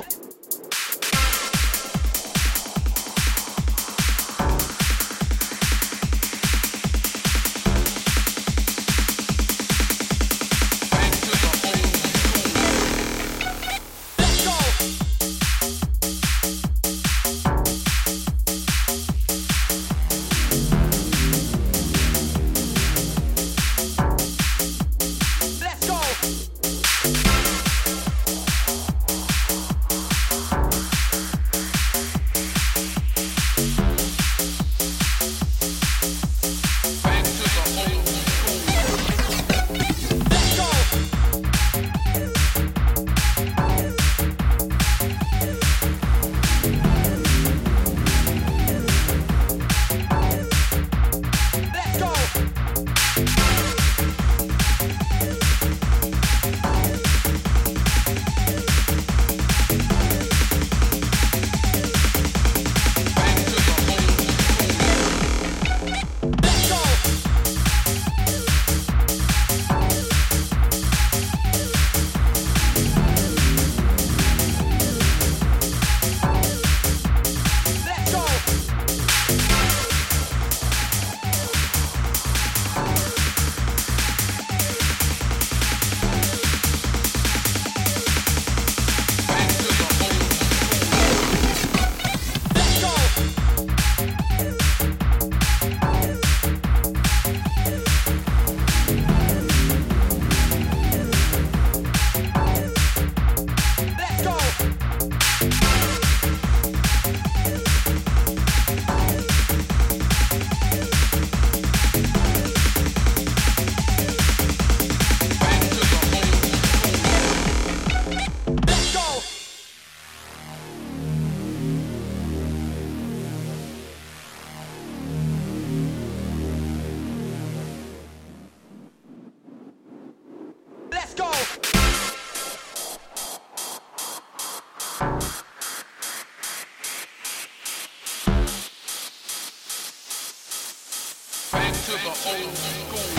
Oh. Go. Back to the old school.